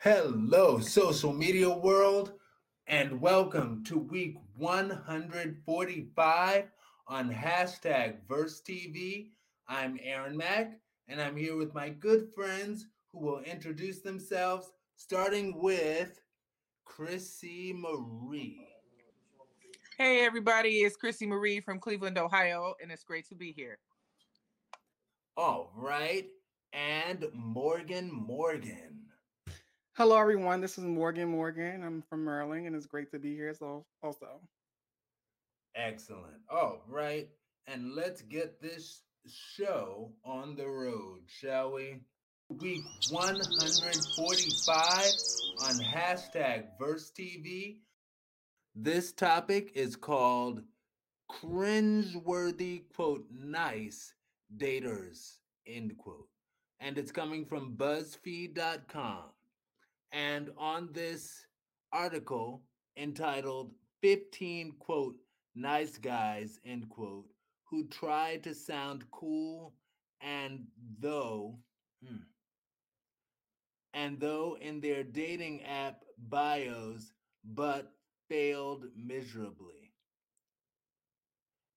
Hello, social media world, and welcome to week 145 on hashtag Verse TV. I'm Aaron Mack, and I'm here with my good friends who will introduce themselves, starting with Chrissy Marie. Hey, everybody, it's Chrissy Marie from Cleveland, Ohio, and it's great to be here. All right, and Morgan Morgan. Hello, everyone. This is Morgan Morgan. I'm from Maryland, and it's great to be here. So, also, Excellent. All right, and let's get this show on the road, shall we? Week 145 on hashtag Verse TV. This topic is called cringeworthy, quote, nice daters, end quote. And it's coming from BuzzFeed.com. And on this article entitled 15, quote, nice guys, end quote, who try to sound cool and though, hmm, and though in their dating app bios, but failed miserably.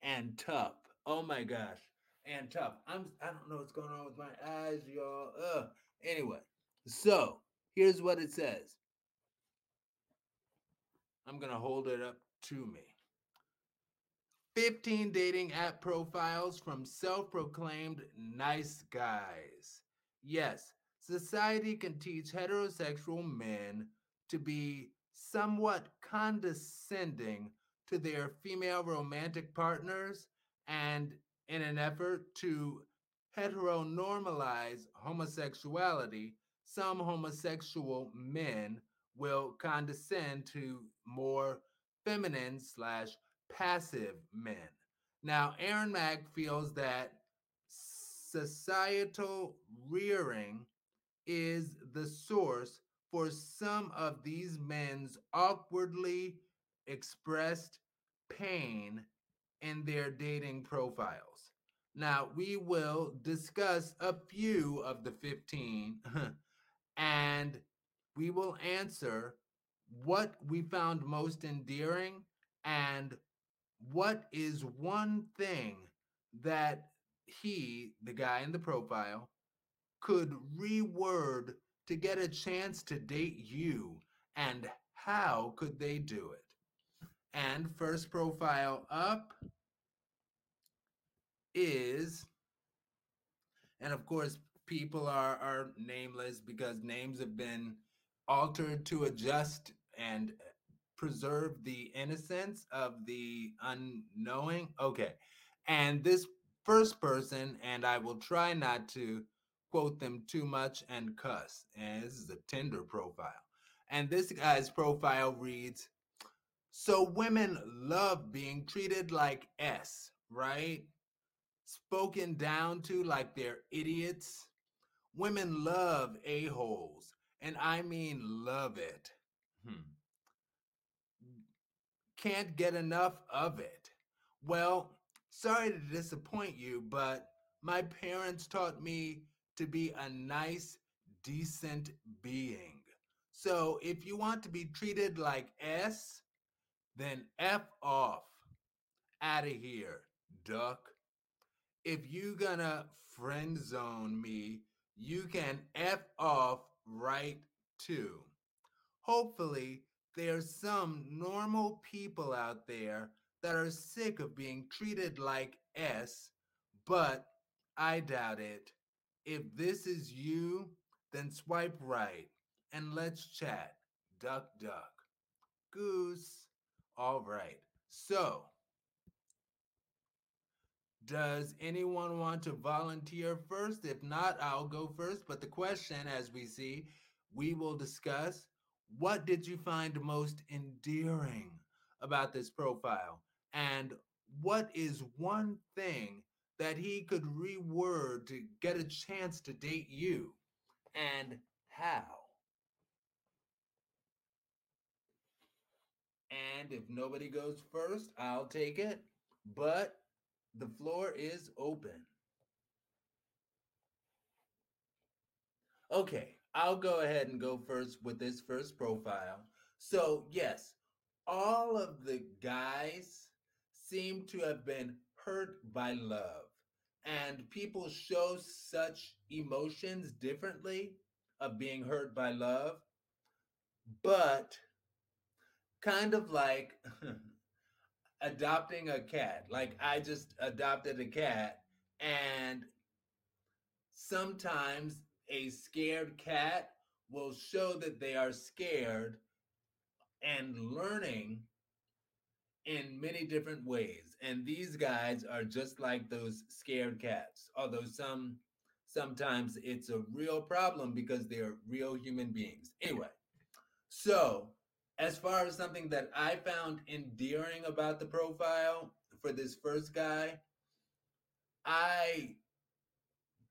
And tough. Oh my gosh. And tough. I'm I don't know what's going on with my eyes, y'all. Ugh. Anyway, so here's what it says. I'm gonna hold it up to me. 15 dating app profiles from self-proclaimed nice guys. Yes, society can teach heterosexual men to be somewhat condescending to their female romantic partners and in an effort to heteronormalize homosexuality, some homosexual men will condescend to more feminine slash passive men. Now, Aaron Mack feels that societal rearing is the source for some of these men's awkwardly expressed pain in their dating profiles. Now, we will discuss a few of the 15 and we will answer what we found most endearing and what is one thing that he, the guy in the profile, could reword to get a chance to date you and how could they do it? And first profile up is, and of course, people are, are nameless because names have been altered to adjust and preserve the innocence of the unknowing. Okay. And this first person, and I will try not to quote them too much and cuss. And this is a Tinder profile. And this guy's profile reads So women love being treated like S, right? Spoken down to like they're idiots. Women love a-holes, and I mean love it. Hmm. Can't get enough of it. Well, sorry to disappoint you, but my parents taught me to be a nice, decent being. So if you want to be treated like S, then F off. Out of here, duck. If you gonna friend zone me, you can F off right too. Hopefully, there's some normal people out there that are sick of being treated like S, but I doubt it. If this is you, then swipe right and let's chat. Duck, duck. Goose. All right. So, does anyone want to volunteer first? If not, I'll go first. But the question, as we see, we will discuss what did you find most endearing about this profile? And what is one thing that he could reword to get a chance to date you? And how? And if nobody goes first, I'll take it. But the floor is open. Okay, I'll go ahead and go first with this first profile. So, yes, all of the guys seem to have been hurt by love. And people show such emotions differently of being hurt by love. But kind of like adopting a cat. Like I just adopted a cat and sometimes a scared cat will show that they are scared and learning in many different ways. And these guys are just like those scared cats. Although some sometimes it's a real problem because they're real human beings. Anyway, so as far as something that I found endearing about the profile for this first guy, I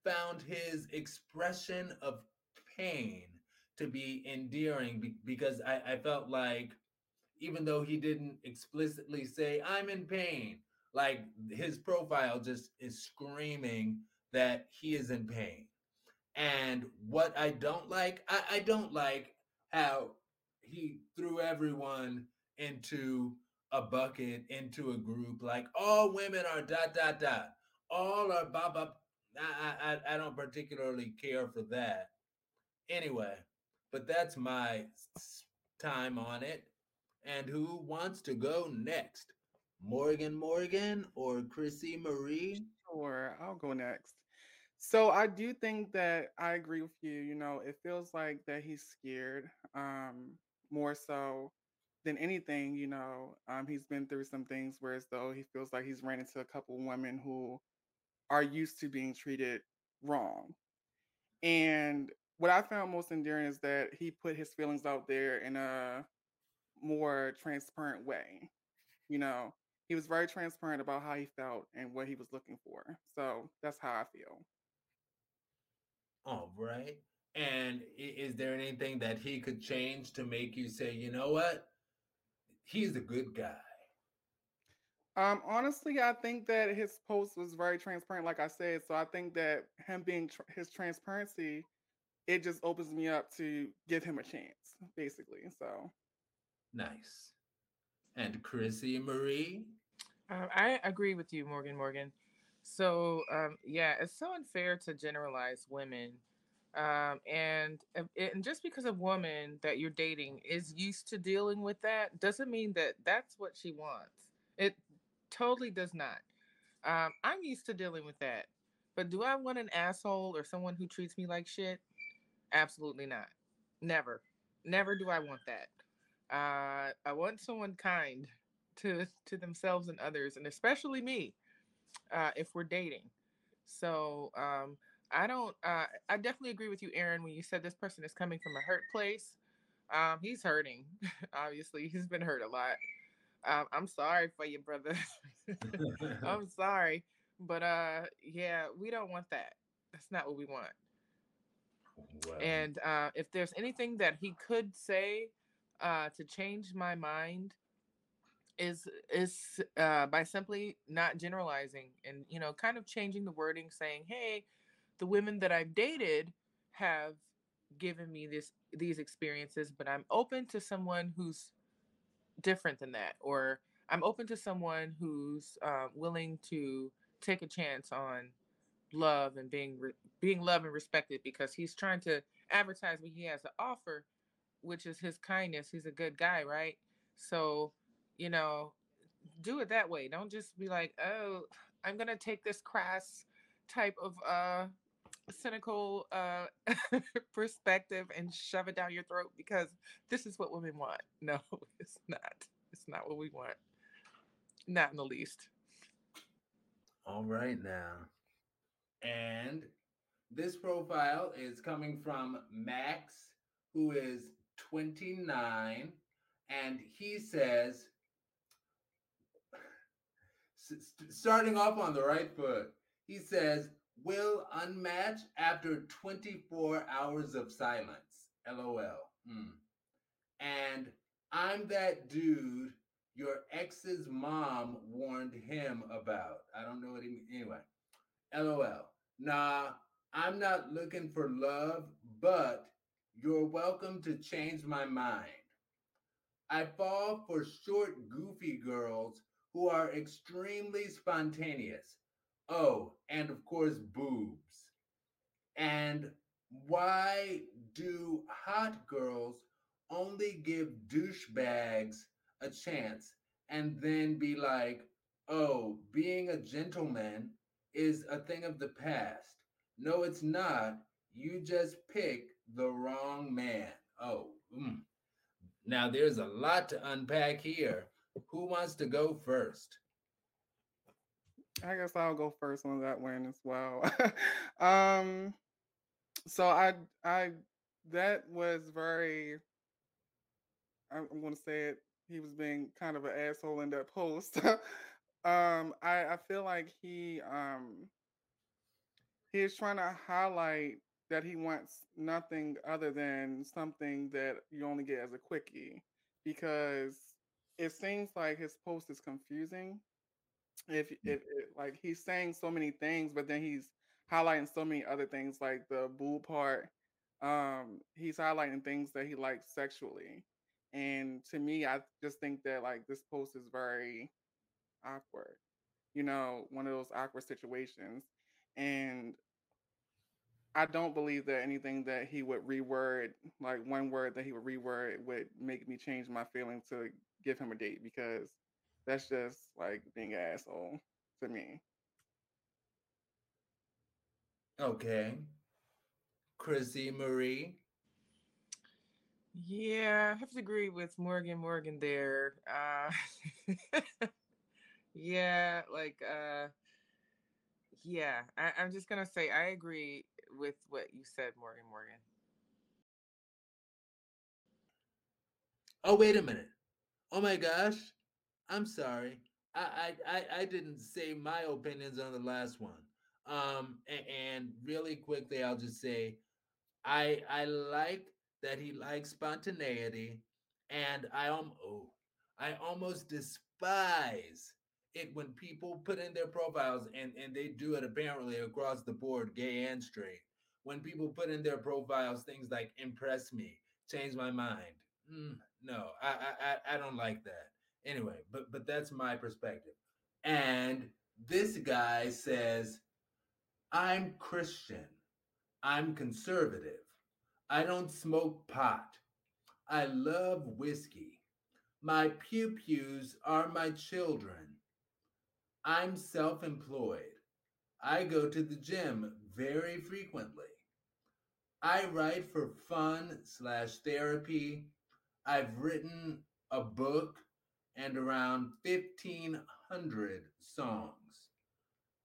found his expression of pain to be endearing because I, I felt like even though he didn't explicitly say i'm in pain like his profile just is screaming that he is in pain. And what i don't like i, I don't like how he threw everyone into a bucket into a group like all women are dot dot dot. All are blah I, I, I don't particularly care for that. Anyway but that's my time on it. And who wants to go next? Morgan morgan or chrissy marie? Sure, I'll go next. So I do think that I agree with you. You know, it feels like that he's scared, um, more so than anything. You know, um, he's been through some things where as though he feels like he's ran into a couple women who are used to being treated wrong. And what I found most endearing is that he put his feelings out there in a more transparent way. You know, he was very transparent about how he felt and what he was looking for. So that's how I feel. all right and is there anything that he could change to make you say you know what he's a good guy Um, honestly, I think that his post was very transparent, like I said. So I think that him being tr- his transparency, it just opens me up to give him a chance, basically. So nice and chrissy marie Um, I agree with you, Morgan Morgan. So, um, yeah, it's so unfair to generalize women. Um, and and just because a woman that you're dating is used to dealing with that doesn't mean that that's what she wants. It totally does not. Um, I'm used to dealing with that. But do I want an asshole or someone who treats me like shit? Absolutely not. Never. Never do I want that. Uh, I want someone kind to to themselves and others, and especially me, uh, if we're dating. So um, I don't. Uh, I definitely agree with you, Aaron, when you said this person is coming from a hurt place. Um, he's hurting. Obviously, he's been hurt a lot. Um, I'm sorry for you, brother. I'm sorry, but uh, yeah, we don't want that. That's not what we want. And uh, if there's anything that he could say uh, to change my mind, is is uh, by simply not generalizing and you know kind of changing the wording, saying, "Hey, the women that I've dated have given me this these experiences, but I'm open to someone who's different than that, or I'm open to someone who's uh, willing to take a chance on love and being re- being loved and respected because he's trying to advertise what he has to offer, which is his kindness. He's a good guy, right? So, you know, do it that way. Don't just be like, oh, I'm gonna take this crass type of uh cynical uh perspective and shove it down your throat because this is what women want. No, it's not. It's not what we want. Not in the least. all right now and this profile is coming from max who is 29 and he says starting off on the right foot he says will unmatch after 24 hours of silence lol Hmm. and i'm that dude your ex's mom warned him about i don't know what he mean anyway lol nah i'm not looking for love but you're welcome to change my mind. I fall for short, goofy girls who are extremely spontaneous. Oh, and of course, boobs. And why do hot girls only give douchebags a chance and then be like, oh, being a gentleman is a thing of the past? No, it's not. You just pick the wrong man. Oh, mm. now there's a lot to unpack here. Who wants to go first? I guess I'll go first on that one as well. um, so I, I, that was very. I'm, going to say it. He was being kind of an asshole in that post. um, I, I feel like he, um, he is trying to highlight that he wants nothing other than something that you only get as a quickie because it seems like his post is confusing if it, it like he's saying so many things but then he's highlighting so many other things like the boo part um he's highlighting things that he likes sexually and to me i just think that like this post is very awkward you know one of those awkward situations and I don't believe that anything that he would reword, like one word that he would reword, would make me change my feeling to give him a date because that's just like being an asshole to me. Okay. Chrissy Marie. Yeah, I have to agree with Morgan Morgan there. Uh yeah, like uh yeah, I, I'm just gonna say I agree with what you said, Morgan Morgan. Oh, wait a minute. Oh my gosh. I'm sorry. I I I, didn't say my opinions on the last one. Um and, and really quickly I'll just say I I like that he likes spontaneity and I um oh I almost despise it when people put in their profiles and and they do it apparently across the board gay and straight when people put in their profiles things like impress me change my mind mm, no I, I i don't like that anyway but but that's my perspective and this guy says i'm christian i'm conservative i don't smoke pot i love whiskey my pew pews are my children I'm self employed. I go to the gym very frequently. I write for fun slash therapy. I've written a book and around 1,500 songs.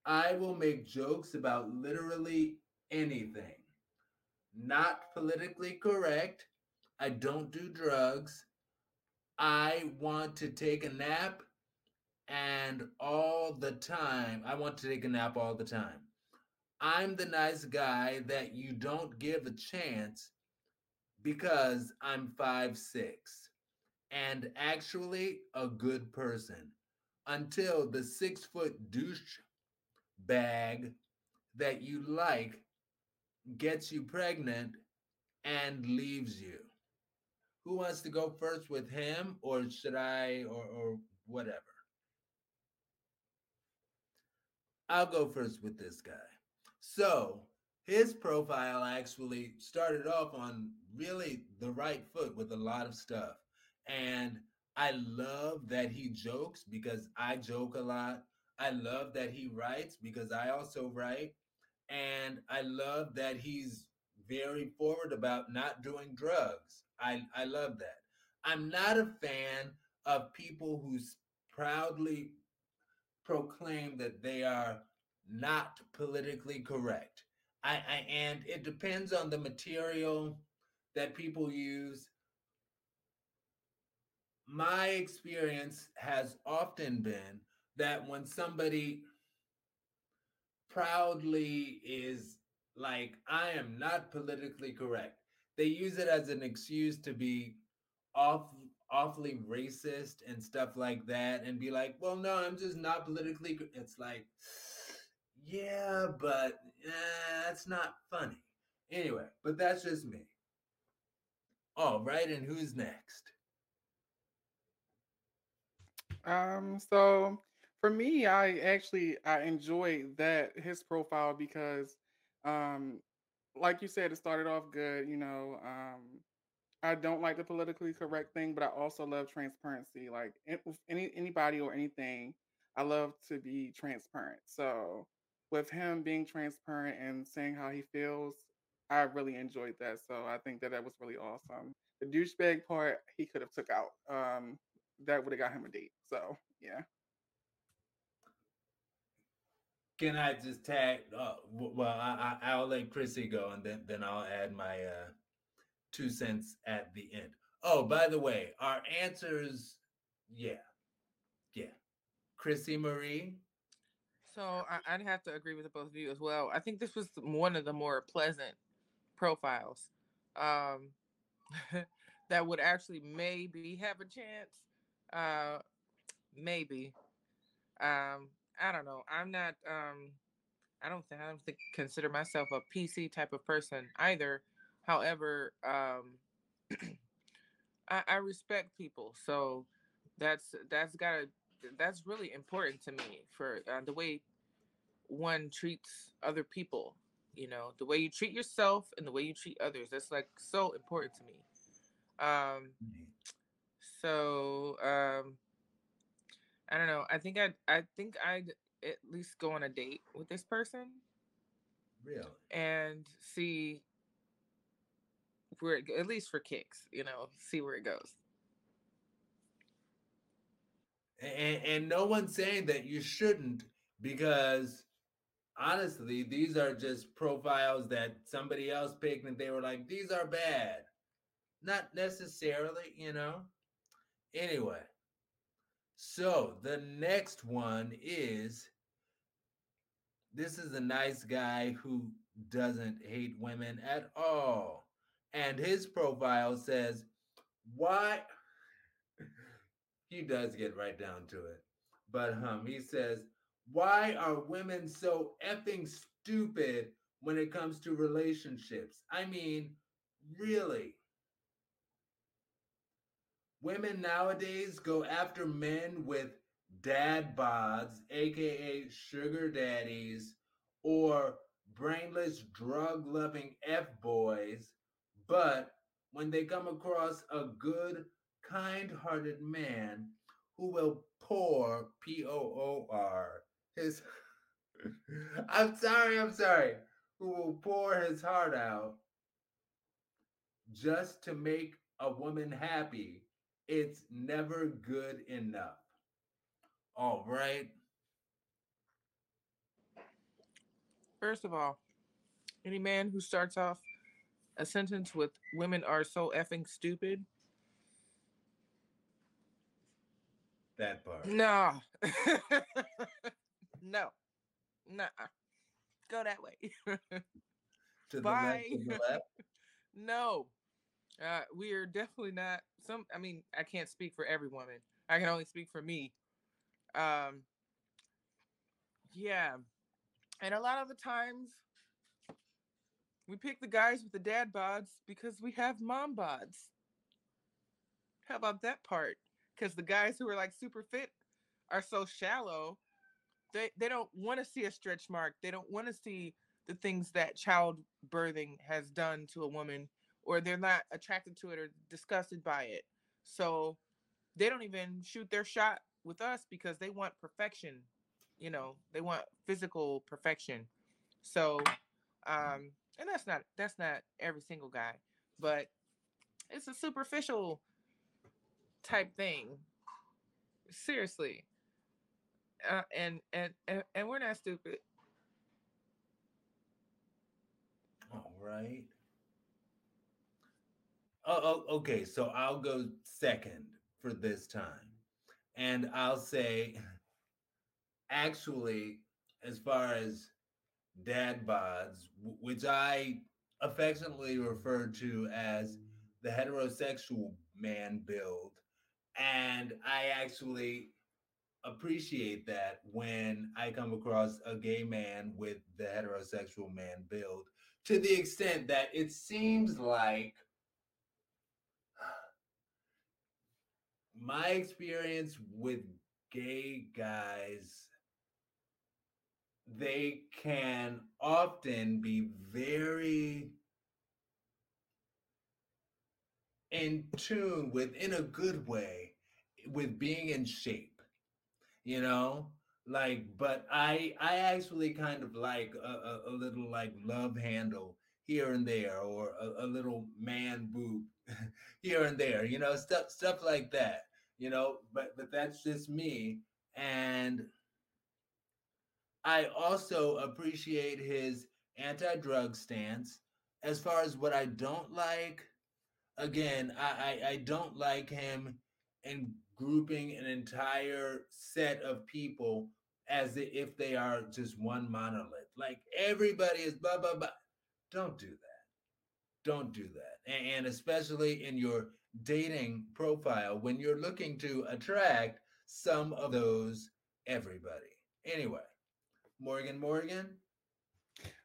I will make jokes about literally anything. Not politically correct. I don't do drugs. I want to take a nap and all the time. I want to take a nap all the time. I'm the nice guy that you don't give a chance because I'm five six and actually a good person until the six foot douche bag that you like gets you pregnant and leaves you. Who wants to go first with him, or should I, or, or whatever? I'll go first with this guy. So his profile actually started off on really the right foot with a lot of stuff. And I love that he jokes because I joke a lot. I love that he writes because I also write. And I love that he's very forward about not doing drugs. I, I love that. I'm not a fan of people who proudly proclaim that they are not politically correct. I, I and it depends on the material that people use. My experience has often been that when somebody proudly is like, I am not politically correct, they use it as an excuse to be off awfully racist and stuff like that and be like, well, no, I'm just not politically. It's like, yeah, but eh, that's not funny. Anyway, but that's just me. All right, and who's next? Um, so for me, I actually I enjoy that his profile because um like you said, it started off good, you know. Um I don't like the politically correct thing, but I also love transparency. Like any anybody or anything, I love to be transparent. So with him being transparent and saying how he feels, I really enjoyed that. So I think that that was really awesome. The douchebag part he could have took out. Um, that would have got him a date. So yeah. Can I just tag? Uh, well, I, I, I'll let Chrissy go, and then then I'll add my uh, two cents at the end. Oh, by the way, our answers, yeah, yeah. Chrissy Marie, So I, I'd have to agree with the both of you as well. I think this was one of the more pleasant profiles um, that would actually maybe have a chance. Uh, maybe. Um, I don't know. I'm not. Um, I don't think I don't think consider myself a PC type of person either. However, um, I, I respect people, so that's that's gotta that's really important to me for uh, the way one treats other people. You know, the way you treat yourself and the way you treat others. That's like so important to me. Um, so um, I don't know. I think I I think I'd at least go on a date with this person really? and see where it, at least for kicks, you know, see where it goes. And, and no one's saying that you shouldn't, because honestly, these are just profiles that somebody else picked, and they were like, "These are bad." Not necessarily, you know. Anyway, so the next one is this is a nice guy who doesn't hate women at all. And his profile says, Why? he does get right down to it. But um, he says, Why are women so effing stupid when it comes to relationships? I mean, really? Women nowadays go after men with dad bods, aka sugar daddies, or brainless drug loving F boys, but when they come across a good, kind hearted man who will pour, P O O R, his. I'm sorry, I'm sorry. Who will pour his heart out just to make a woman happy it's never good enough. All right. First of all, any man who starts off a sentence with women are so effing stupid. That part. No. no. Nah. Go that way. To the Bye. left, to the left. no. Uh, we are definitely not some I mean, I can't speak for every woman. I can only speak for me. Um yeah. And a lot of the times we pick the guys with the dad bods because we have mom bods. How about that part? Because the guys who are like super fit are so shallow. They they don't want to see a stretch mark. They don't want to see the things that child birthing has done to a woman, or they're not attracted to it or disgusted by it. So they don't even shoot their shot with us because they want perfection. You know, they want physical perfection. So um and that's not that's not every single guy, but it's a superficial type thing. Seriously. Uh, and, and and and we're not stupid. All right. Oh, oh, okay. So I'll go second for this time. And I'll say, actually, as far as dad bods, which I affectionately refer to as the heterosexual man build, and I actually appreciate that when I come across a gay man with the heterosexual man build to the extent that it seems like my experience with gay guys they can often be very in tune with in a good way with being in shape you know? Like but i i actually kind of like a, a, a little like love handle here and there or a, a little man boob here and there you know stuff stuff like that you know but but that's just me and i also appreciate his anti-drug stance. As far as what i don't like again i i, I don't like him in grouping an entire set of people as if they are just one monolith like everybody is blah blah blah. Don't do that. Don't do that and, especially in your dating profile when you're looking to attract some of those everybody. Anyway, Morgan Morgan.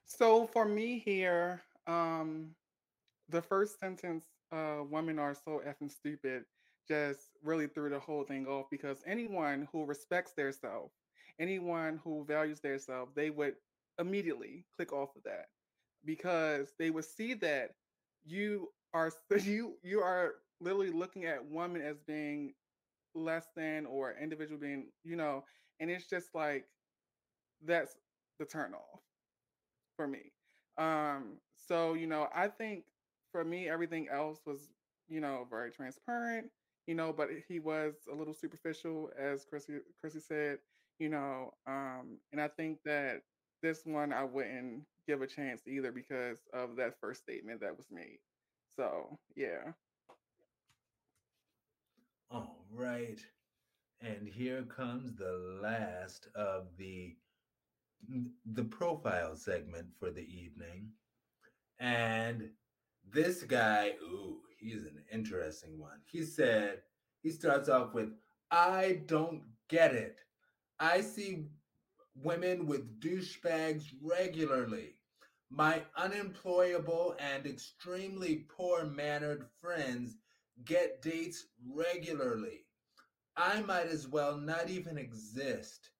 So for me here, um, the first sentence, uh, women are so effing stupid, just really threw the whole thing off because anyone who respects their self, anyone who values their self, they would immediately click off of that because they would see that you are you you are literally looking at women as being less than or individual being, you know, and it's just like that's the turn off for me. Um, so you know, I think for me everything else was, you know, very transparent, you know, but he was a little superficial, as Chrissy Chrissy said, you know, um, and I think that this one I wouldn't give a chance either because of that first statement that was made. So yeah. All right. And here comes the last of the the profile segment for the evening. And this guy, ooh, he's an interesting one. He said, he starts off with, I don't get it. I see women with douchebags regularly. My unemployable and extremely poor mannered friends get dates regularly. I might as well not even exist.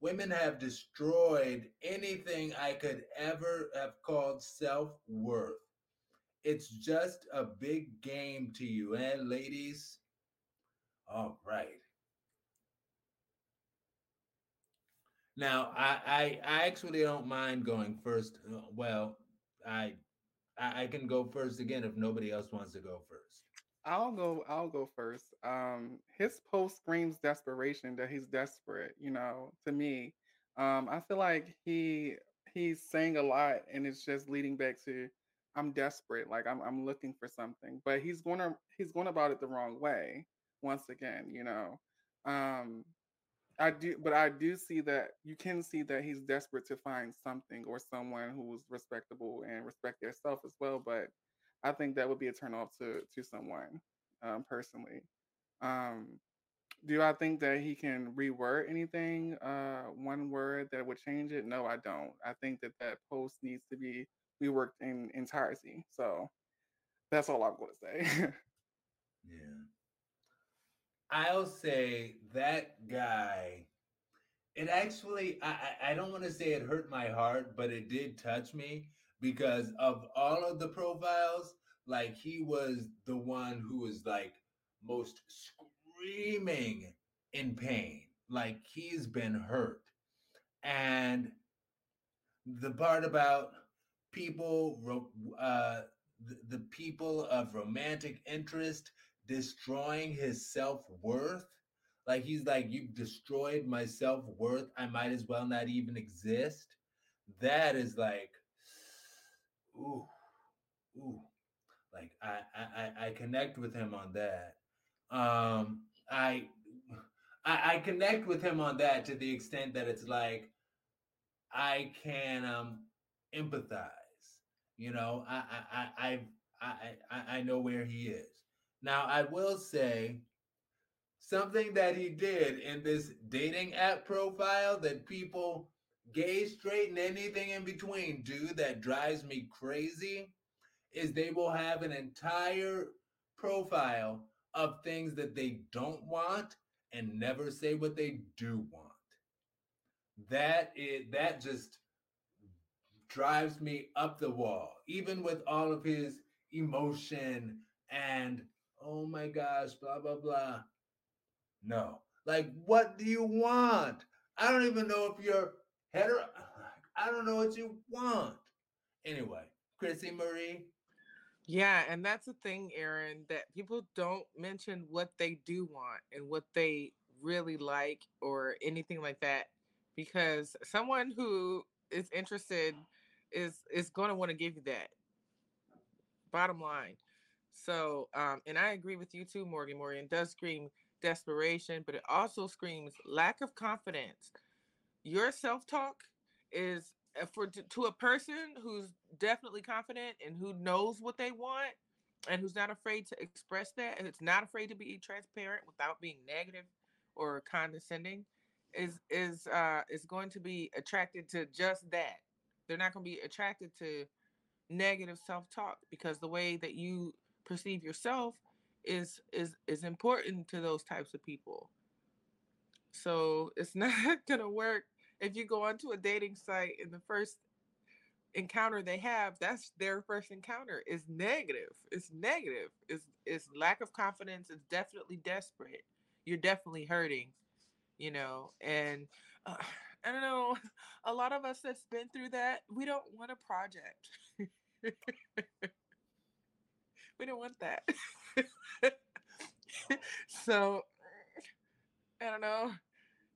Women have destroyed anything I could ever have called self worth. It's just a big game to you, eh, ladies? All right. Now, I, I, I actually don't mind going first. Uh, well, I I can go first again if nobody else wants to go first. I'll go. I'll go first. Um, his post screams desperation that he's desperate. You know, to me, um, I feel like he he's saying a lot, and it's just leading back to I'm desperate. Like I'm I'm looking for something, but he's going to he's going about it the wrong way. Once again, you know, um, I do, but I do see that you can see that he's desperate to find something or someone who's respectable and respect theirself as well. But I think that would be a turn off to to someone um, personally. Um, do I think that he can reword anything? Uh, one word that would change it? No, I don't. I think that that post needs to be reworked in entirety. So that's all I'm going to say. yeah. I'll say that guy. It actually, I, I don't want to say it hurt my heart, but it did touch me because of all of the profiles, like he was the one who was like most screaming in pain, like he's been hurt. And the part about people, uh, the, the people of romantic interest destroying his self worth. Like he's like, you've destroyed my self worth. I might as well not even exist. That is like, ooh, ooh, like I I I connect with him on that. Um, I I, I connect with him on that to the extent that it's like I can um empathize. You know, I I I I I, I know where he is. Now I will say something that he did in this dating app profile that people gay, straight, and anything in between do that drives me crazy is they will have an entire profile of things that they don't want and never say what they do want. That is that just drives me up the wall, even with all of his emotion and oh my gosh, blah blah blah. No. Like, what do you want? I don't even know if you're hetero. I don't know what you want. Anyway, Chrissy Marie. Yeah, and that's the thing, Aaron, that people don't mention what they do want and what they really like or anything like that because someone who is interested is is going to want to give you that bottom line so um and i agree with you too morgan morgan does scream desperation but it also screams lack of confidence. Your self-talk is uh, for to a person who's definitely confident and who knows what they want and who's not afraid to express that and it's not afraid to be transparent without being negative or condescending is is uh is going to be attracted to just that. They're not going to be attracted to negative self-talk because the way that you perceive yourself is is is important to those types of people. So it's not to work. If you go onto a dating site and the first encounter they have that's their first encounter is negative. It's negative. It's it's lack of confidence. It's definitely desperate. You're definitely hurting you know and uh, i don't know. A lot of us that's been through that we don't want a project we don't want that. So i don't know.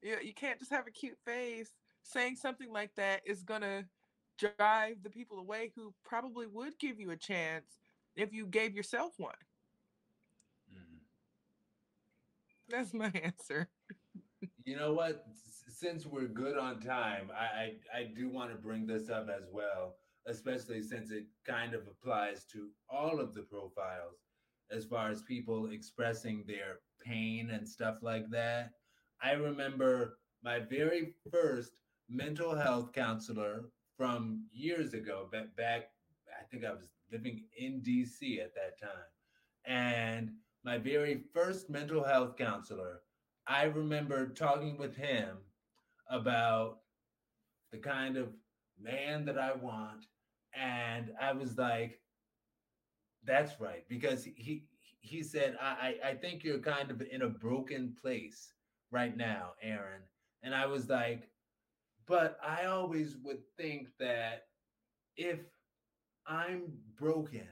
You, you can't just have a cute face. Saying something like that is gonna drive the people away who probably would give you a chance if you gave yourself one. Mm-hmm. that's my answer. You know what? Since we're good on time, I, I, I do want to bring this up as well, especially since it kind of applies to all of the profiles as far as people expressing their pain and stuff like that. I remember my very first mental health counselor from years ago, back, I think I was living in DC at that time. And my very first mental health counselor I remember talking with him about the kind of man that I want. And I was like, that's right. Because he he said, I, I think you're kind of in a broken place right now, Aaron. And I was like, but I always would think that if I'm broken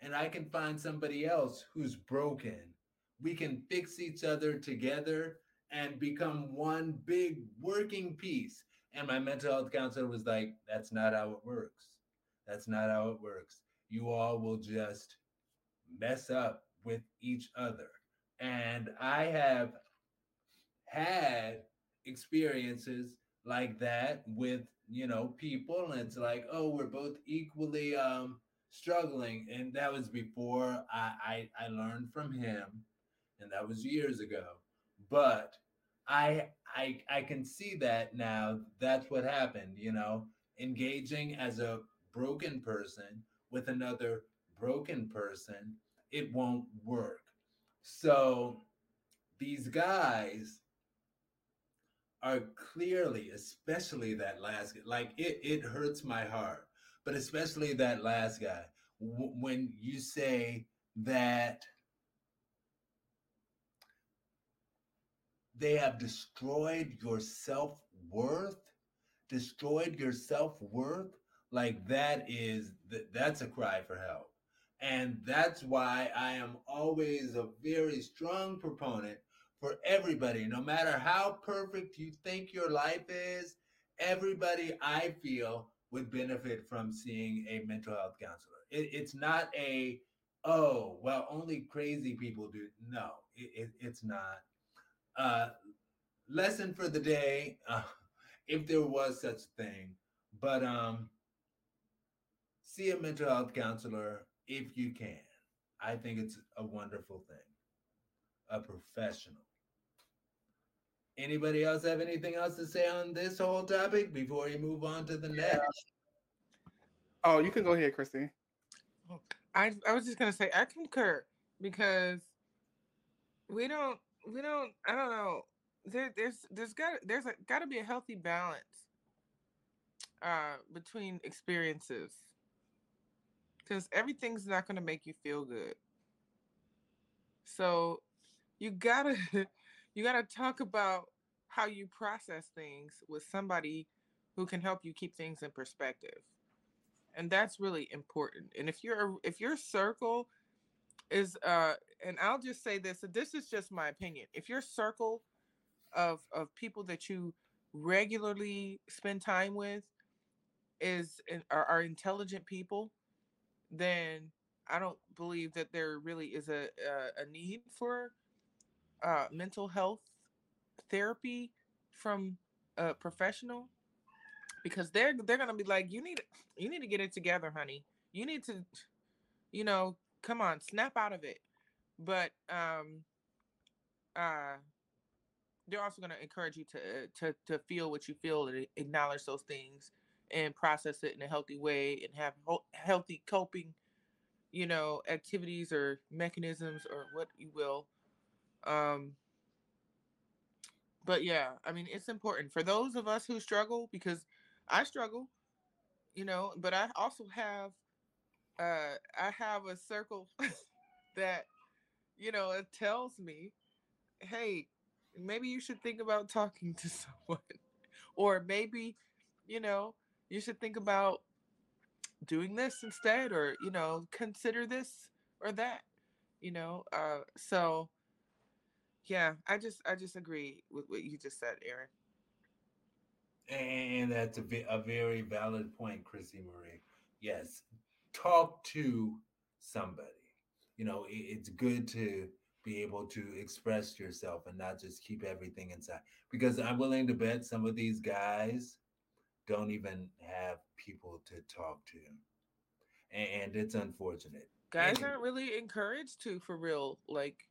and I can find somebody else who's broken we can fix each other together and become one big working piece. And my mental health counselor was like, that's not how it works. That's not how it works. You all will just mess up with each other. And I have had experiences like that with, you know, people. And it's like, oh, we're both equally um, struggling. And that was before I, I, I learned from him and that was years ago. But I I I can see that now. That's what happened, you know, engaging as a broken person with another broken person, it won't work. So these guys are clearly, especially that last like it it hurts my heart, but especially that last guy w- when you say that they have destroyed your self worth, destroyed your self worth. Like that is that's a cry for help. And that's why I am always a very strong proponent for everybody, no matter how perfect you think your life is, everybody I feel would benefit from seeing a mental health counselor. It, it's not a, oh, well, only crazy people do. No, it, it, it's not. Uh, lesson for the day, uh, if there was such a thing. But um, see a mental health counselor if you can. I think it's a wonderful thing. A professional. Anybody else have anything else to say on this whole topic before you move on to the next? Oh, you can go ahead, Christy. I, I was just gonna say I concur because we don't we don't i don't know. There, there's there's got there's got to be a healthy balance uh between experiences. Because everything's not going to make you feel good. So you gotta you gotta talk about how you process things with somebody who can help you keep things in perspective. And that's really important. And if you're if your circle is uh and I'll just say this, this is just my opinion. If your circle of of people that you regularly spend time with is are, are intelligent people, then I don't believe that there really is a a, a need for uh, mental health therapy from a professional because they're they're gonna be like you need you need to get it together honey you need to you know come on snap out of it. But um uh they're also going to encourage you to uh, to to feel what you feel and acknowledge those things and process it in a healthy way and have ho- healthy coping you know activities or mechanisms or what you will. Um but yeah i mean it's important for those of us who struggle because i struggle you know but i also have uh i have a circle that you know, it tells me, hey, maybe you should think about talking to someone. or maybe, you know, you should think about doing this instead or, you know, consider this or that, you know. Uh so yeah, I just I just agree with what you just said, Aaron. And that's a, a very valid point, Chrissy Marie. Yes, talk to somebody you know, it's good to be able to express yourself and not just keep everything inside. Because I'm willing to bet some of these guys don't even have people to talk to. And, it's unfortunate. Guys anyway. aren't really encouraged to for real. Like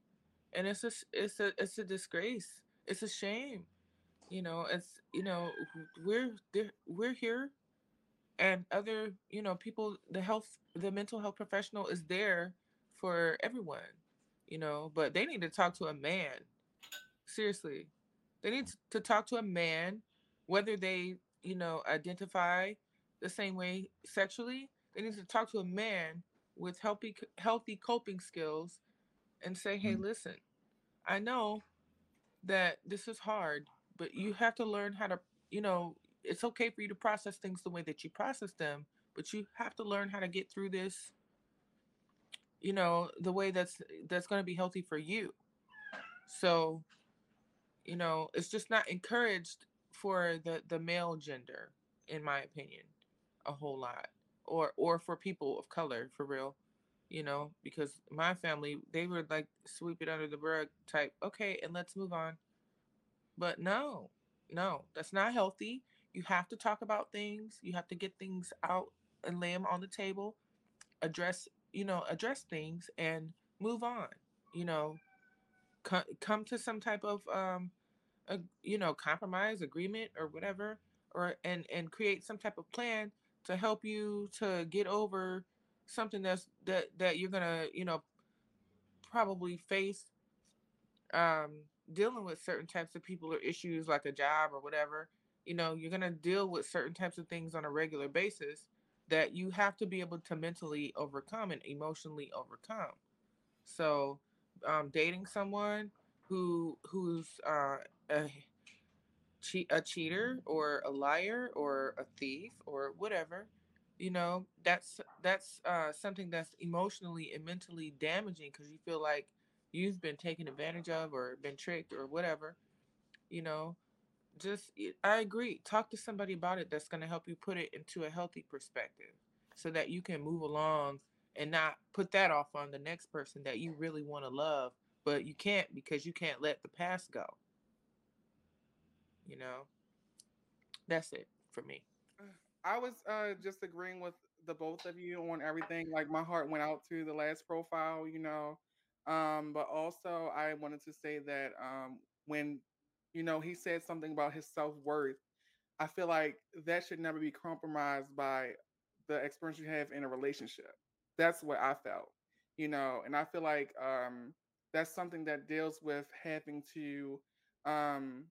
and it's a it's a it's a disgrace. It's a shame. You know, it's you know, we're we're here and other, you know, people the health the mental health professional is there for everyone, you know, but they need to talk to a man. Seriously. They need to talk to a man, whether they, you know, identify the same way sexually. They need to talk to a man with healthy healthy coping skills and say, "Hey, mm. listen. I know that this is hard, but you have to learn how to, you know, it's okay for you to process things the way that you process them, but you have to learn how to get through this you know the way that's that's going to be healthy for you. So you know it's just not encouraged for the the male gender in my opinion a whole lot or or for people of color for real you know because my family they were like sweep it under the rug type okay and let's move on. But no no that's not healthy you have to talk about things you have to get things out and lay them on the table address you know, address things and move on. You know, come come to some type of um, a, you know, compromise, agreement, or whatever, or and and create some type of plan to help you to get over something that's that that you're gonna you know probably face um dealing with certain types of people or issues like a job or whatever you know you're going to deal with certain types of things on a regular basis that you have to be able to mentally overcome and emotionally overcome. So, um, dating someone who who's uh, a cheat a cheater or a liar or a thief or whatever, you know, that's that's uh, something that's emotionally and mentally damaging because you feel like you've been taken advantage of or been tricked or whatever, you know just I agree. Talk to somebody about it that's going to help you put it into a healthy perspective so that you can move along and not put that off on the next person that you really want to love, but you can't because you can't let the past go. You know? That's it for me. I was uh just agreeing with the both of you on everything. Like my heart went out to the last profile, you know. Um, but also I wanted to say that um when you know, he said something about his self worth. I feel like that should never be compromised by the experience you have in a relationship. That's what I felt, you know, and I feel like um, that's something that deals with having to um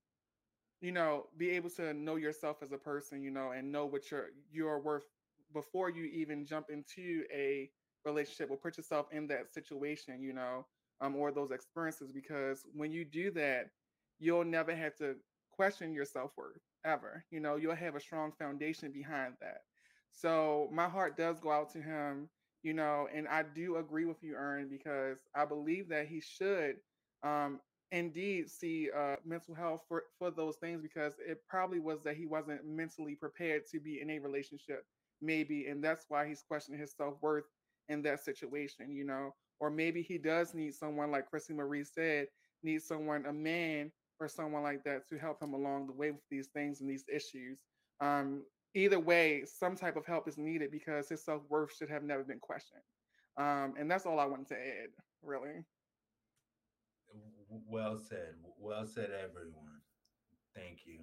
you know be able to know yourself as a person you know and know what your your worth before you even jump into a relationship or put yourself in that situation you know um, or those experiences because when you do that you'll never have to question your self-worth ever you know you'll have a strong foundation behind that. So my heart does go out to him you know, and I do agree with you, Ern, because I believe that he should um, indeed see uh, mental health for, for those things because it probably was that he wasn't mentally prepared to be in a relationship, maybe, and that's why he's questioning his self worth in that situation, you know, or maybe he does need someone like Chrissy Marie said, needs someone, a man or someone like that to help him along the way with these things and these issues. Um, either way, some type of help is needed because his self worth should have never been questioned. Um, and that's all I wanted to add, really. Well said. Well said, everyone. Thank you.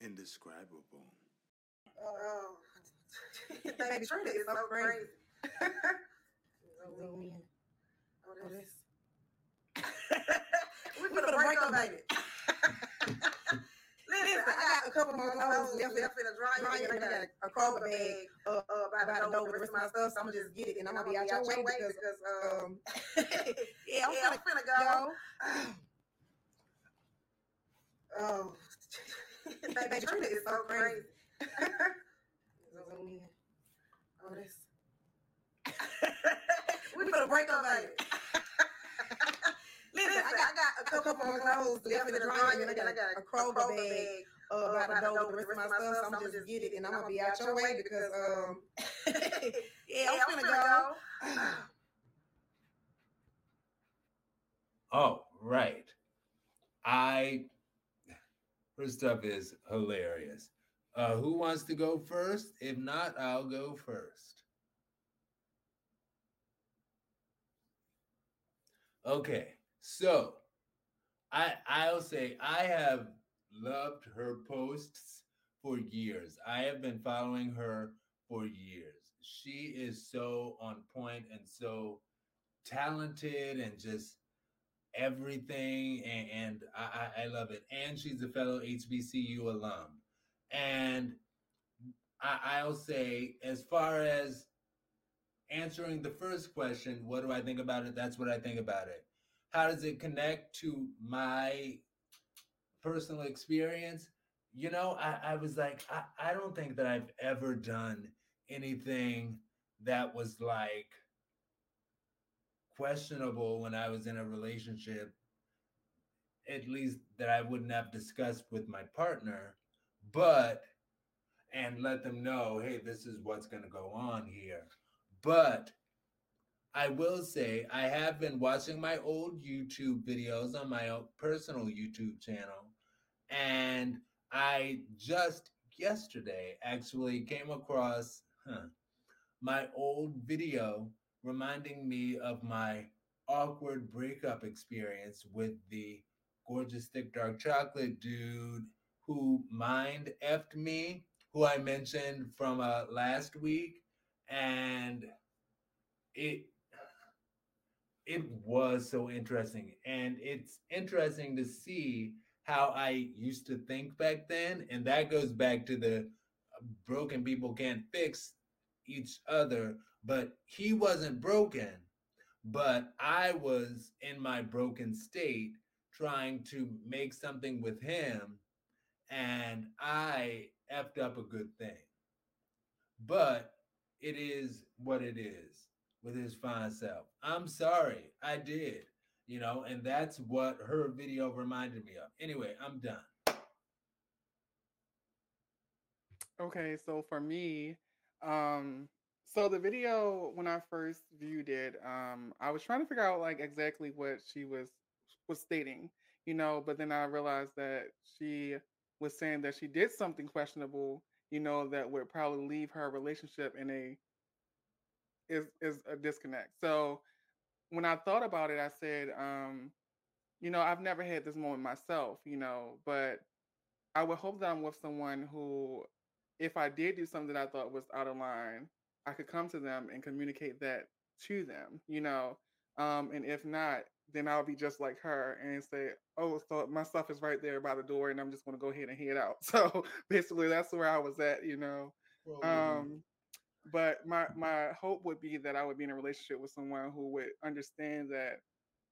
Indescribable. Oh, baby, Trina is so crazy. Zoom in. Oh, this. we put a break on, baby. Listen, I got a couple more clothes left, in the dryer, and I got a Kroger bag uh, uh, by the door with the rest of my stuff, so I'm gonna just get it, and I'm gonna be out your way because, because um, yeah, I'm, yeah, finna, I'm finna go. go. Oh, baby, Trina is so crazy. Zoom in. Oh, this. we put a break on, baby. Listen, I got, I got a couple more clothes left in the dryer, and I got a Kroger bag uh, the door with the rest of my stuff. So I'm gonna just get it, and I'm gonna be out your way because um, yeah, I'm gonna go. Oh, right. I her stuff is hilarious. Uh, who wants to go first? If not, I'll go first. Okay. So I I'll say I have loved her posts for years. I have been following her for years. She is so on point and so talented and just everything and, and I, I love it. And she's a fellow HBCU alum. And I, I'll say, as far as answering the first question, what do I think about it? That's what I think about it how does it connect to my personal experience? You know, I, I was like, I, I don't think that I've ever done anything that was like questionable when I was in a relationship, at least that I wouldn't have discussed with my partner, but and let them know, hey, this is what's going to go on here. But I will say I have been watching my old YouTube videos on my personal YouTube channel, and I just yesterday actually came across huh, my old video reminding me of my awkward breakup experience with the gorgeous thick dark chocolate dude who mind effed me, who I mentioned from uh, last week, and it it was so interesting. And it's interesting to see how I used to think back then. And that goes back to the uh, broken people can't fix each other. But he wasn't broken, but I was in my broken state trying to make something with him. And I effed up a good thing. But it is what it is with his fine self. I'm sorry, I did, you know, and that's what her video reminded me of. Anyway, I'm done. Okay, so for me, um, so the video when I first viewed it, um, I was trying to figure out like exactly what she was was stating, you know, but then I realized that she was saying that she did something questionable, you know, that would probably leave her relationship in a is is a disconnect. So when I thought about it, I said, um, you know, I've never had this moment myself, you know, but I would hope that I'm with someone who, if I did do something that I thought was out of line, I could come to them and communicate that to them, you know. Um, and if not, then I'll be just like her and say, "Oh, so my stuff is right there by the door, and I'm just going to go ahead and head out." So basically, that's where I was at, you know. Um, but my my hope would be that I would be in a relationship with someone who would understand that.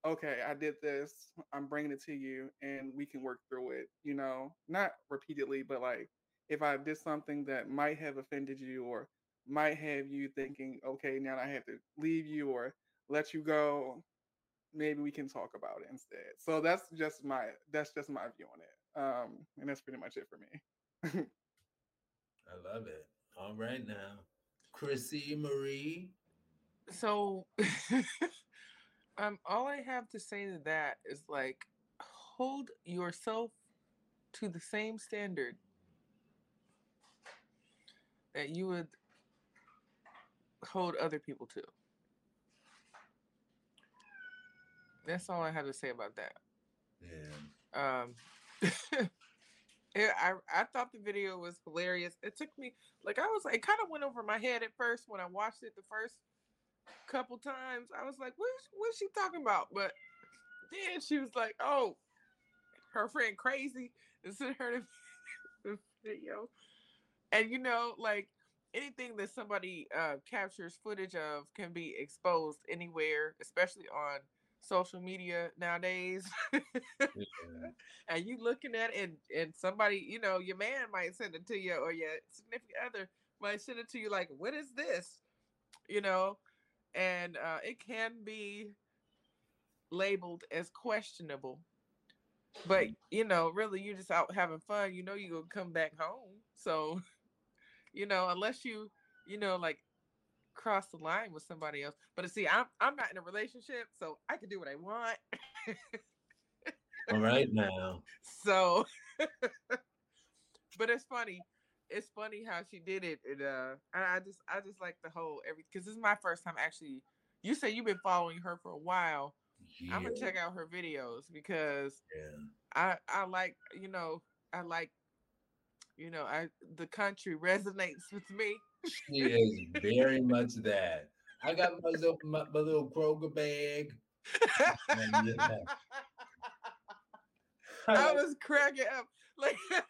Okay, I did this. I'm bringing it to you, and we can work through it. You know, not repeatedly, but like if I did something that might have offended you or might have you thinking, okay, now I have to leave you or let you go, maybe we can talk about it instead. So that's just my that's just my view on it. Um, and that's pretty much it for me. I love it. All right now. Chrissy Marie. So um all I have to say to that is like hold yourself to the same standard that you would hold other people to. That's all I have to say about that. Yeah. Um, it, I I thought the video was hilarious. It took me like I was it kind of went over my head at first when I watched it the first couple times. I was like, what is, what is she talking about? But then she was like, oh, her friend crazy and sent her the video. And you know, like anything that somebody uh, captures footage of can be exposed anywhere, especially on social media nowadays. yeah. and you looking at it and, and somebody, you know, your man might send it to you or your significant other might send it to you like, what is this? You know, and uh, it can be labeled as questionable. But you know, really you're just out having fun. You know you're gonna come back home. So, you know, unless you, you know, like cross the line with somebody else. But see, I'm I'm not in a relationship, so I can do what I want. All right now. So, but it's funny. It's funny how she did it. And uh, I, I just I just like the whole every because this is my first time actually. You say you've been following her for a while. Yeah. I'm gonna check out her videos because yeah. I I like you know I like you know I the country resonates with me. She is very much that. I got my little, my, my little Kroger bag. I was cracking up like I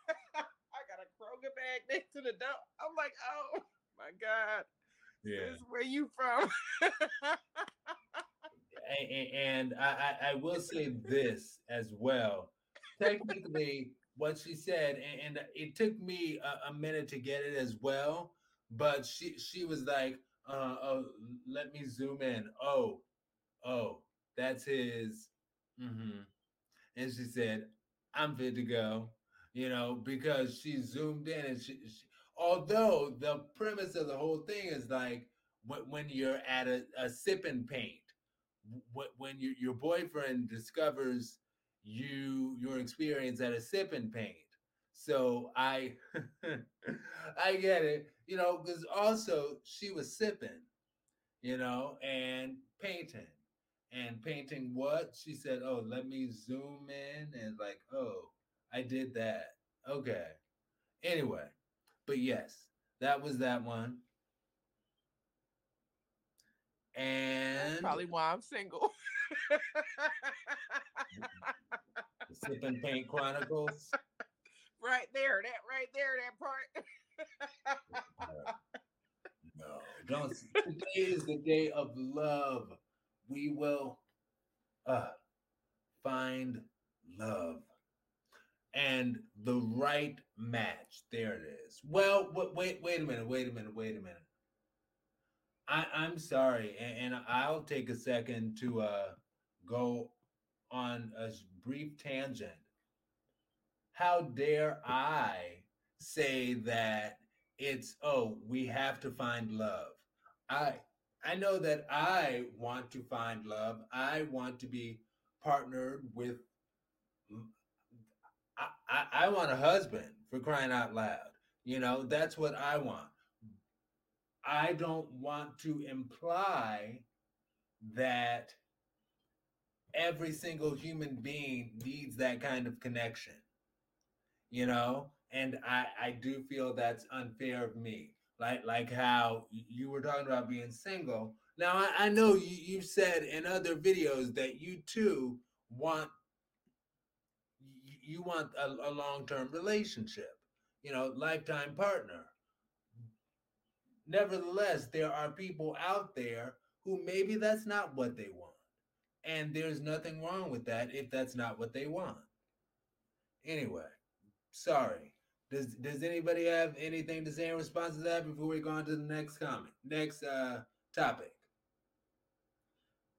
got a Kroger bag next to the dump. I'm like, oh my god, yeah. this is where you from? And I, I, I will say this as well. Technically, what she said, and, and it took me a, a minute to get it as well, but she she was like, uh, "Oh, let me zoom in. Oh, oh, that's his." hmm And she said, "I'm good to go," you know, because she zoomed in and she, she although the premise of the whole thing is like when, you're at a, a sip and paint wh- when your your boyfriend discovers you your experience at a sip and paint so i i get it you know because also she was sipping you know and painting and painting what she said oh let me zoom in and like oh i did that okay anyway but yes that was that one and Probably why I'm single. Sipping Paint Chronicles. right there, that right there, that part. No, don't. Today is the day of love. We will uh, find love and the right match. There it is. Well, wait, wait, wait a minute. Wait a minute. Wait a minute. I, I'm sorry, and, and I'll take a second to uh, go on a brief tangent. How dare I say that it's oh we have to find love? I I know that I want to find love. I want to be partnered with. I, I, I want a husband for crying out loud. You know that's what I want. I don't want to imply that every single human being needs that kind of connection, you know? And I, I do feel that's unfair of me. Like like how you were talking about being single, Now I, I know you, you've said in other videos that you too want you, want a, a long-term relationship, you know, lifetime partner. Nevertheless, there are people out there who maybe that's not what they want. And there's nothing wrong with that if that's not what they want. Anyway, sorry. Does does anybody have anything to say in response to that before we go on to the next comment? Next uh topic.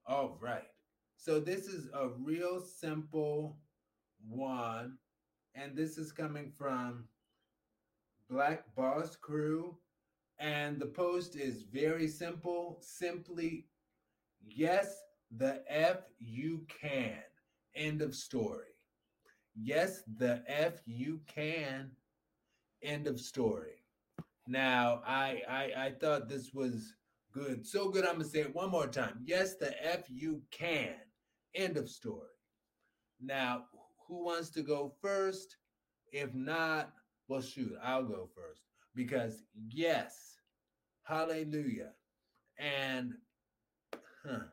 All right. So this is a real simple one, and this is coming from Black Boss Crew. And the post is very simple. Simply, yes, the F you can. End of story. Yes, the F you can. End of story. Now, I I, I thought this was good. So good, I'm going to say it one more time. Yes, the F you can. End of story. Now, who wants to go first? If not, well, shoot, I'll go first because yes, hallelujah. And huh,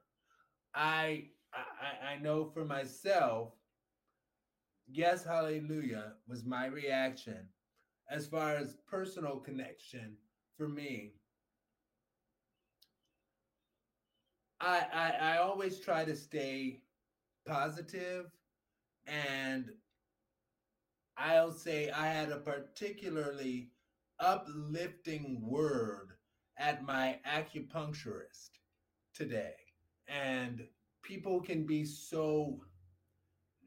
I, I I know for myself, yes, hallelujah was my reaction as far as personal connection for me. I, I I always try to stay positive and I'll say I had a particularly uplifting word at my acupuncturist today. And people can be so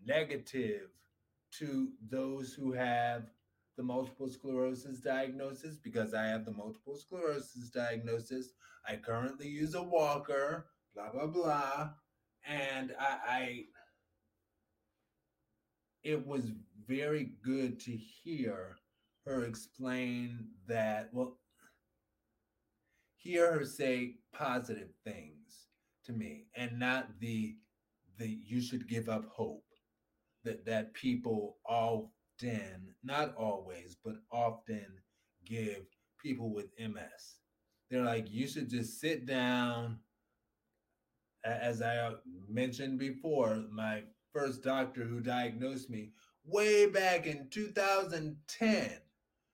negative to those who have the multiple sclerosis diagnosis because I have the multiple sclerosis diagnosis. I currently use a walker, blah, blah, blah. And I, I it was very good to hear her explain that, well, hear her say positive things to me and not the the you should give up hope that that people often not always but often give people with ms they're like you should just sit down. As i uh, mentioned before my first doctor who diagnosed me way back in 2010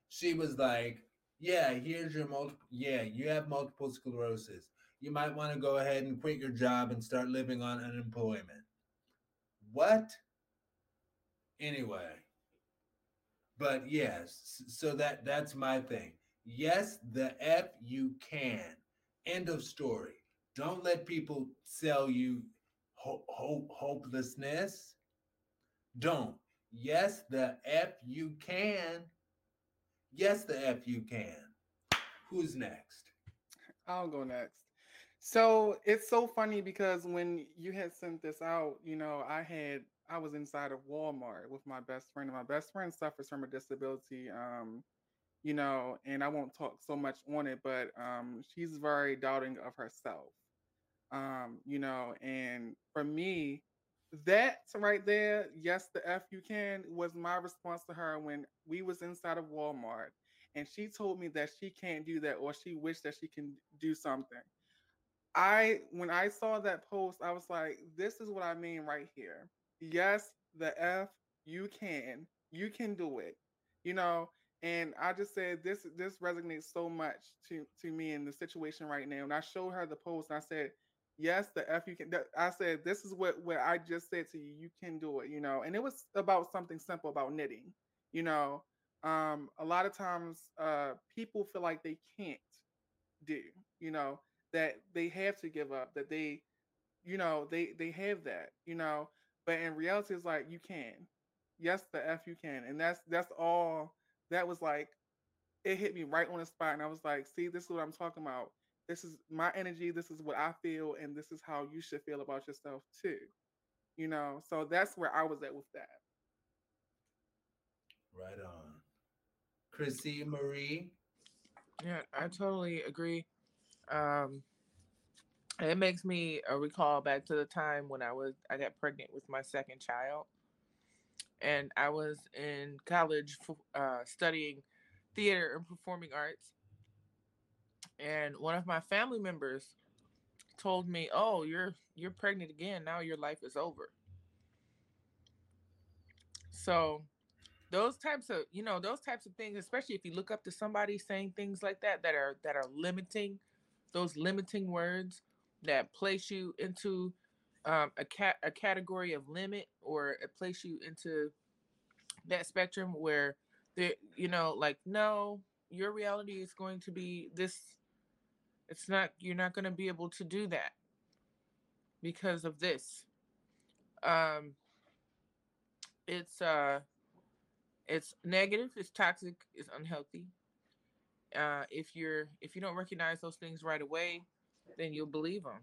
she was like yeah here's your multiple yeah you have multiple sclerosis. You might want to go ahead and quit your job and start living on unemployment. What? Anyway but yes so that that's my thing. Yes the f you can. End of story. Don't let people sell you hope, hope hopelessness. Don't. Yes the f you can. Yes the f you can. Who's next? I'll go next. So it's so funny because when you had sent this out, you know, I had I was inside of Walmart with my best friend, and my best friend suffers from a disability. Um, you know, and I won't talk so much on it, but um, she's very doubting of herself. Um, you know, and for me, that right there, yes, the F you can was my response to her when we was inside of Walmart and she told me that she can't do that or she wished that she can do something. I when I saw that post, I was like, this is what I mean right here. Yes, the F you can. You can do it. You know, and I just said this this resonates so much to to me in the situation right now. And I showed her the post and I said, yes, the F you can. I said, this is what what I just said to you. You can do it, you know. And it was about something simple about knitting, you know. Um, a lot of times uh people feel like they can't do, you know, that they have to give up, that they, you know, they they have that, you know. But in reality, it's like you can. Yes, the F you can. And that's that's all that was like it hit me right on the spot. And I was like, see, this is what I'm talking about this is my energy this is what i feel and this is how you should feel about yourself too you know so that's where i was at with that right on chrissy marie Yeah, I totally agree. Um, it makes me uh, recall back to the time when I was I got pregnant with my second child, and I was in college uh, studying theater and performing arts. And one of my family members told me, "Oh, you're you're pregnant again. Now your life is over." So, those types of, you know, those types of things, especially if you look up to somebody saying things like that that are that are limiting, those limiting words that place you into um, a cat a category of limit or it place you into that spectrum where there, you know, like no, your reality is going to be this it's not you're not going to be able to do that because of this. Um it's uh it's negative it's toxic it's unhealthy. Uh if you're if you don't recognize those things right away then you'll believe them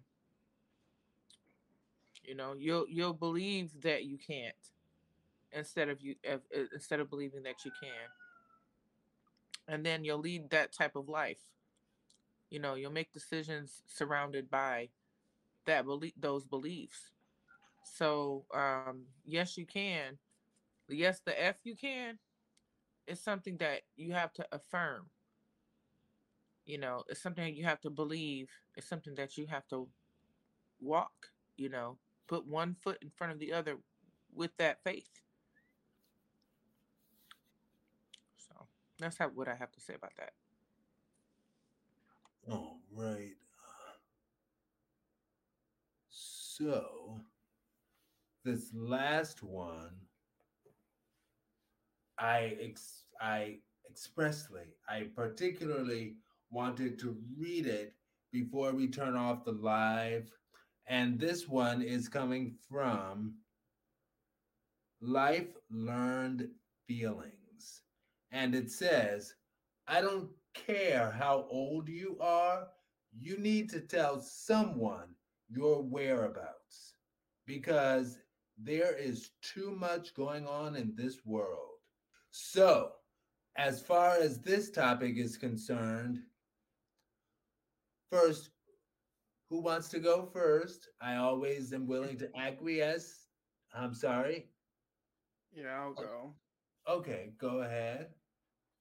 you know you'll you'll believe that you can't instead of you of, uh, instead of believing that you can. And then you'll lead that type of life. You know you'll make decisions surrounded by that belief those beliefs. So um yes you can. Yes the f you can It's something that you have to affirm you know it's something you have to believe it's something that you have to walk you know put one foot in front of the other with that faith so that's how, what i have to say about that All right. So, this last one, I ex- I expressly, I particularly wanted to read it before we turn off the live, and this one is coming from Life Learned Feelings, and it says, "I don't care how old you are, you need to tell someone your whereabouts because there is too much going on in this world. So, as far as this topic is concerned, first, who wants to go first? I always am willing to acquiesce. I'm sorry. Yeah, I'll go. Okay, go ahead.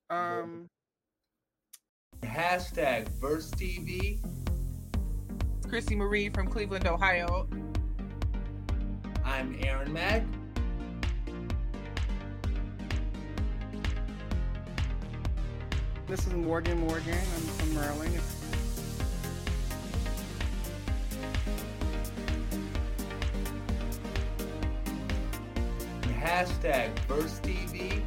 Um, Hashtag Verse TV. chrissy marie from cleveland ohio I'm Aaron Mack. this is Morgan Morgan. I'm from Maryland. Hashtag Verse TV.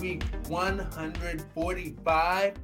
Week 145